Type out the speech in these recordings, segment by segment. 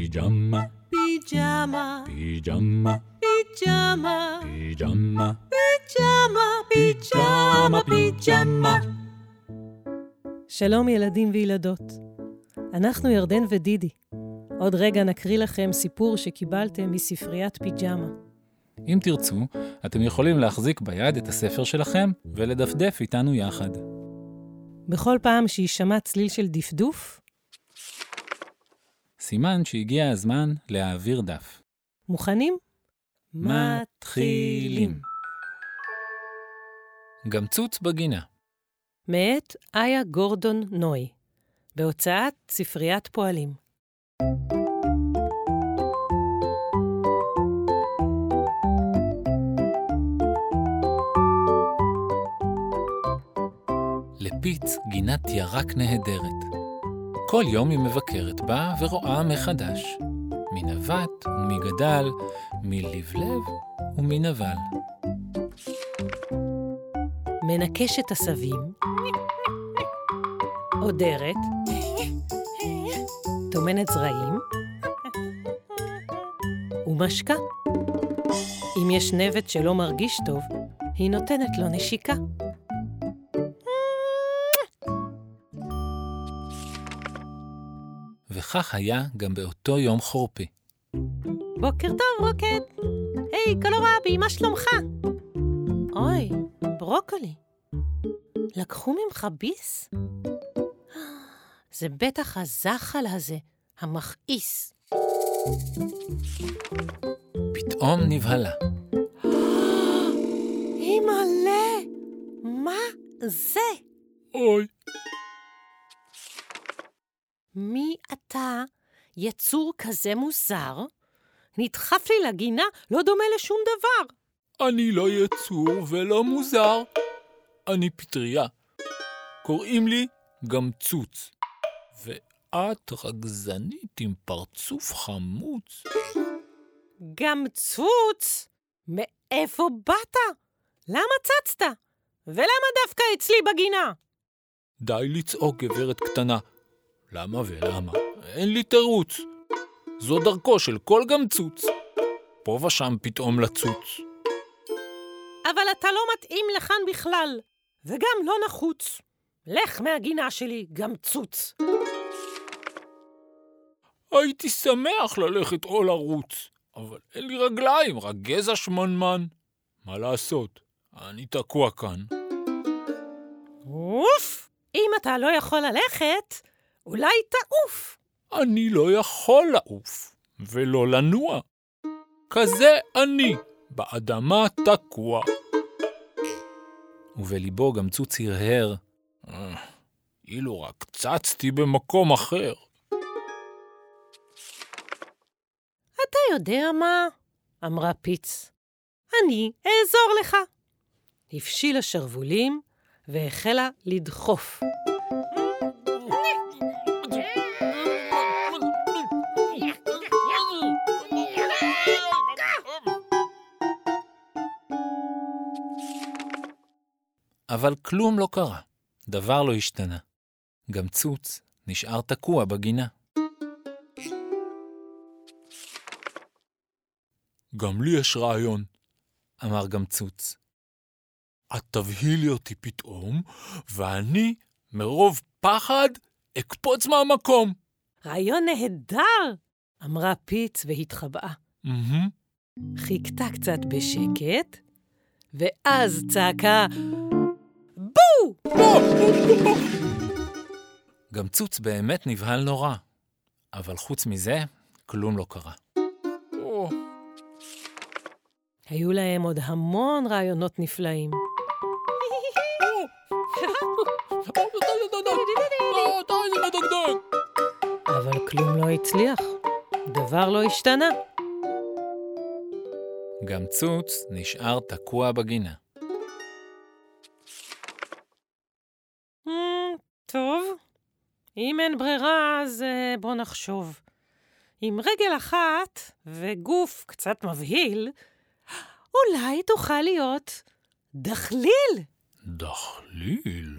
פיג'מה, פיג'מה, פיג'מה, פיג'מה, פיג'מה, פיג'מה, פיג'מה, פיג'מה. שלום ילדים וילדות. אנחנו ירדן ודידי. עוד רגע נקריא לכם סיפור שקיבלתם מספריית פיג'מה. אם תרצו, אתם יכולים להחזיק ביד את הספר שלכם ולדפדף איתנו יחד. בכל פעם שיישמע צליל של דפדוף, סימן שהגיע הזמן להעביר דף. מוכנים? מתחילים. גמצוץ בגינה. מאת איה גורדון נוי, בהוצאת ספריית פועלים. לפיץ גינת ירק נהדרת. כל יום היא מבקרת בה ורואה מחדש. מנווט ומגדל, מלבלב ומנבל. מנקשת עשבים, עודרת, טומנת זרעים ומשקה. אם יש נבט שלא מרגיש טוב, היא נותנת לו נשיקה. וכך היה גם באותו יום חורפי. בוקר טוב, רוקד. היי, קולורבי, מה שלומך? אוי, ברוקולי. לקחו ממך ביס? זה בטח הזחל הזה, המכעיס. פתאום נבהלה. אימא'לה, מה זה? יצור כזה מוזר? נדחף לי לגינה, לא דומה לשום דבר. אני לא יצור ולא מוזר. אני פטריה. קוראים לי גמצוץ. ואת רגזנית עם פרצוף חמוץ. גם צוץ! מאיפה באת? למה צצת? ולמה דווקא אצלי בגינה? די לצעוק, גברת קטנה. למה ולמה? אין לי תירוץ. זו דרכו של כל גמצוץ. פה ושם פתאום לצוץ. אבל אתה לא מתאים לכאן בכלל, וגם לא נחוץ. לך מהגינה שלי, גם צוץ. הייתי שמח ללכת או לרוץ, אבל אין לי רגליים, רק גזע שמנמן. מה לעשות? אני תקוע כאן. אוף! אם אתה לא יכול ללכת, אולי תעוף. אני לא יכול לעוף, ולא לנוע. כזה אני, באדמה תקוע. ובליבו גם צוץ הרהר, "אה, אילו רק צצתי במקום אחר. אתה יודע מה? אמרה פיץ. אני אעזור לך. הפשילה שרוולים והחלה לדחוף. אבל כלום לא קרה, דבר לא השתנה. גם צוץ נשאר תקוע בגינה. גם לי יש רעיון, אמר גם צוץ. את תבהילי אותי פתאום, ואני, מרוב פחד, אקפוץ מהמקום. רעיון נהדר! אמרה פיץ והתחבאה. מהמם. חיכתה קצת בשקט, ואז צעקה! גם צוץ באמת נבהל נורא, אבל חוץ מזה, כלום לא קרה. היו להם עוד המון רעיונות נפלאים. אבל כלום לא הצליח, דבר לא השתנה. גם צוץ נשאר תקוע בגינה. טוב, אם אין ברירה, אז אה, בוא נחשוב. עם רגל אחת וגוף קצת מבהיל, אולי תוכל להיות דחליל. דחליל.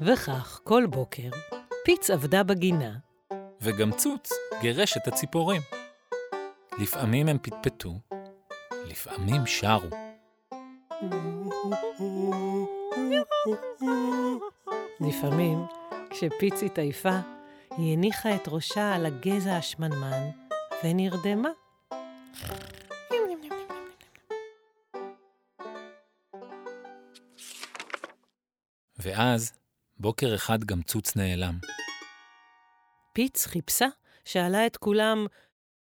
וכך, כל בוקר, פיץ עבדה בגינה, וגם צוץ גירש את הציפורים. לפעמים הם פטפטו, לפעמים שרו. לפעמים, כשפיץ התעייפה, היא הניחה את ראשה על הגזע השמנמן ונרדמה. ואז, בוקר אחד גם צוץ נעלם. פיץ חיפשה, שאלה את כולם,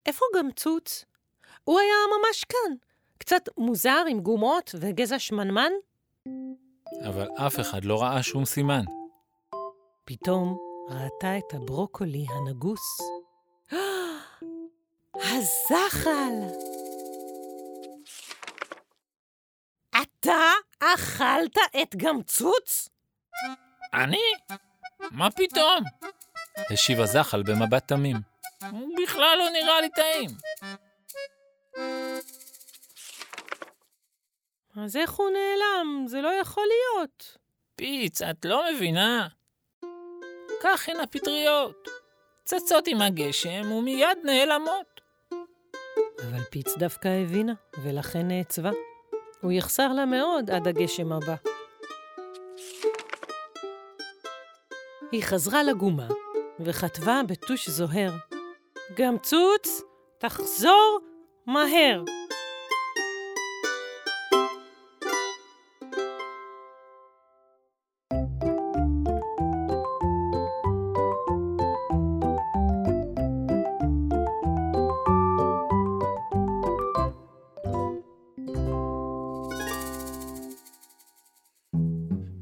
איפה גם צוץ? הוא היה ממש כאן, קצת מוזר עם גומות וגזע שמנמן. אבל אף אחד לא ראה שום סימן. פתאום ראתה את הברוקולי הנגוס. הזחל! אתה אכלת את גמצוץ? אני? מה פתאום? השיב הזחל במבט תמים. הוא בכלל לא נראה לי טעים. אז איך הוא נעלם? זה לא יכול להיות. פיץ, את לא מבינה? כך הן הפטריות. צצות עם הגשם ומיד נעלמות. אבל פיץ דווקא הבינה, ולכן נעצבה. הוא יחסר לה מאוד עד הגשם הבא. היא חזרה לגומה וכתבה בטוש זוהר, גמצוץ, תחזור מהר.